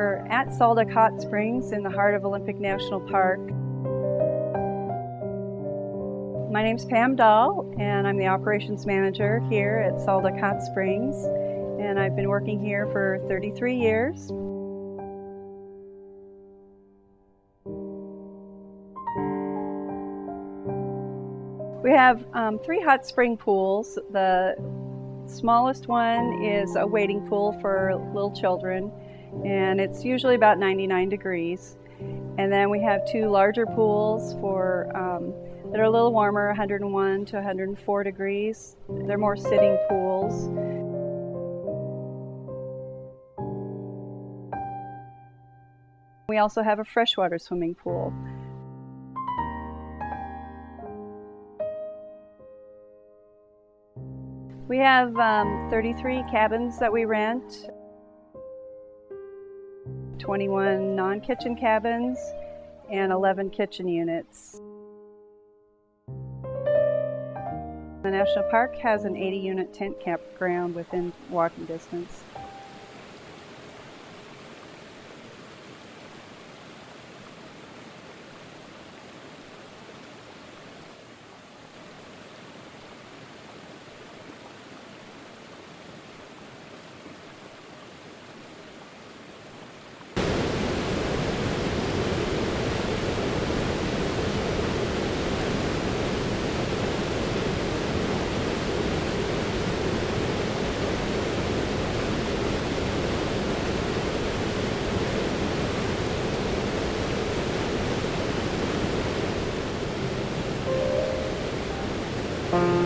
at Sol Duc Hot Springs in the heart of Olympic National Park. My name's Pam Dahl, and I'm the operations manager here at Sol Duc Hot Springs. And I've been working here for 33 years. We have um, three hot spring pools. The smallest one is a wading pool for little children, and it's usually about 99 degrees. And then we have two larger pools for um, that are a little warmer, 101 to 104 degrees. They're more sitting pools. We also have a freshwater swimming pool. We have um, 33 cabins that we rent, 21 non kitchen cabins, and 11 kitchen units. The National Park has an 80 unit tent campground within walking distance. Bye.